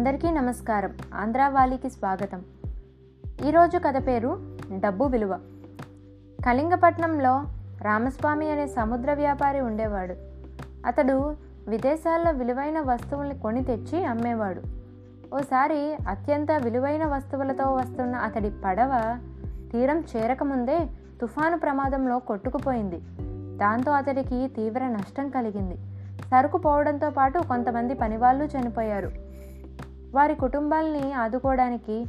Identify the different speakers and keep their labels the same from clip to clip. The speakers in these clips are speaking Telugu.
Speaker 1: అందరికీ నమస్కారం. ఆంధ్రావాలికి స్వాగతం. ఈరోజు కథ పేరు డబ్బు విలువ. కళింగపట్నంలో రామస్వామి అనే సముద్ర వ్యాపారి ఉండేవాడు. అతడు విదేశాల్లో విలువైన వస్తువుల్ని కొని తెచ్చి అమ్మేవాడు. ఓసారి అత్యంత విలువైన వస్తువులతో వస్తున్న అతడి పడవ తీరం చేరకముందే తుఫాను ప్రమాదంలో కొట్టుకుపోయింది. దాంతో అతడికి తీవ్ర నష్టం కలిగింది. సరుకు పోవడంతో పాటు కొంతమంది పనివాళ్ళు చనిపోయారు. వారి కుటుంబాల్ని ఆదుకోవడానికి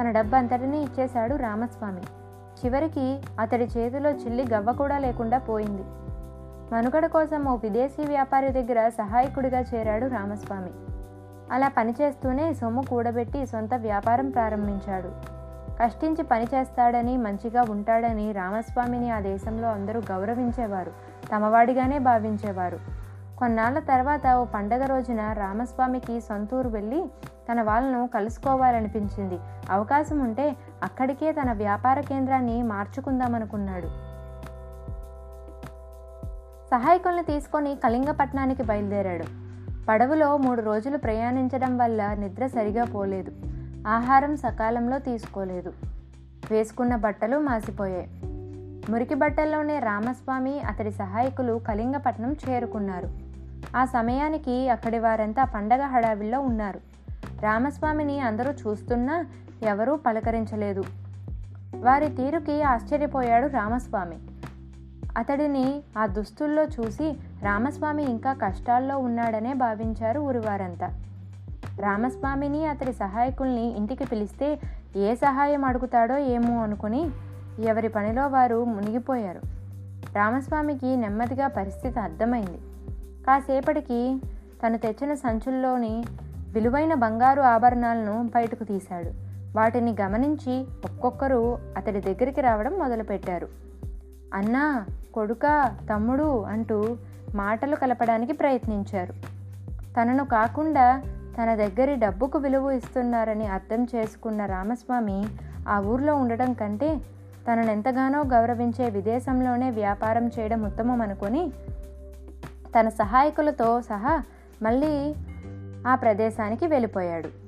Speaker 1: తన డబ్బంతటినీ ఇచ్చేశాడు రామస్వామి. చివరికి అతడి చేతిలో చిల్లి గవ్వ కూడా లేకుండా పోయింది. మనుగడ కోసం ఓ విదేశీ వ్యాపారి దగ్గర సహాయకుడిగా చేరాడు రామస్వామి. అలా పనిచేస్తూనే సొమ్ము కూడబెట్టి సొంత వ్యాపారం ప్రారంభించాడు. కష్టించి పని చేస్తాడని మంచిగా ఉంటాడని రామస్వామిని ఆ దేశంలో అందరూ గౌరవించేవారు తమవాడిగానే భావించేవారు. కొన్నాళ్ళ తర్వాత ఓ పండగ రోజున రామస్వామికి సొంతూరు వెళ్ళి తన వాళ్ళను కలుసుకోవాలనిపించింది. అవకాశం ఉంటే అక్కడికే తన వ్యాపార కేంద్రాన్ని మార్చుకుందామనుకున్నాడు. సహాయకుల్ని తీసుకొని కళింగపట్నానికి బయలుదేరాడు. పడవలో మూడు రోజులు ప్రయాణించడం వల్ల నిద్ర సరిగా పోలేదు. ఆహారం సకాలంలో తీసుకోలేదు. వేసుకున్న బట్టలు మాసిపోయాయి. మురికి బట్టల్లోనే రామస్వామి అతడి సహాయకులు కళింగపట్నం చేరుకున్నారు. ఆ సమయానికి అక్కడి వారంతా పండగ హడావిల్లో ఉన్నారు. రామస్వామిని అందరూ చూస్తున్నా ఎవరూ పలకరించలేదు. వారి తీరుకి ఆశ్చర్యపోయాడు రామస్వామి. అతడిని ఆ దుస్తుల్లో చూసి రామస్వామి ఇంకా కష్టాల్లో ఉన్నాడనే భావించారు ఊరివారంతా. రామస్వామిని అతడి సహాయకుల్ని ఇంటికి పిలిస్తే ఏ సహాయం అడుగుతాడో ఏమో అనుకుని ఎవరి పనిలో వారు మునిగిపోయారు. రామస్వామికి నెమ్మదిగా పరిస్థితి అర్థమైంది. కాసేపటికి తను తెచ్చిన సంచుల్లోని విలువైన బంగారు ఆభరణాలను బయటకు తీశాడు. వాటిని గమనించి ఒక్కొక్కరు అతడి దగ్గరికి రావడం మొదలుపెట్టారు. అన్నా కొడుక తమ్ముడు అంటూ మాటలు కలపడానికి ప్రయత్నించారు. తనను కాకుండా తన దగ్గరి డబ్బుకు విలువ ఇస్తున్నారని అర్థం చేసుకున్న రామస్వామి ఆ ఊర్లో ఉండటం కంటే తనను ఎంతగానో గౌరవించే విదేశంలోనే వ్యాపారం చేయడం ఉత్తమం అనుకొని తన సహాయకులతో సహా మళ్ళీ ఆ ప్రదేశానికి వెళ్ళిపోయాడు.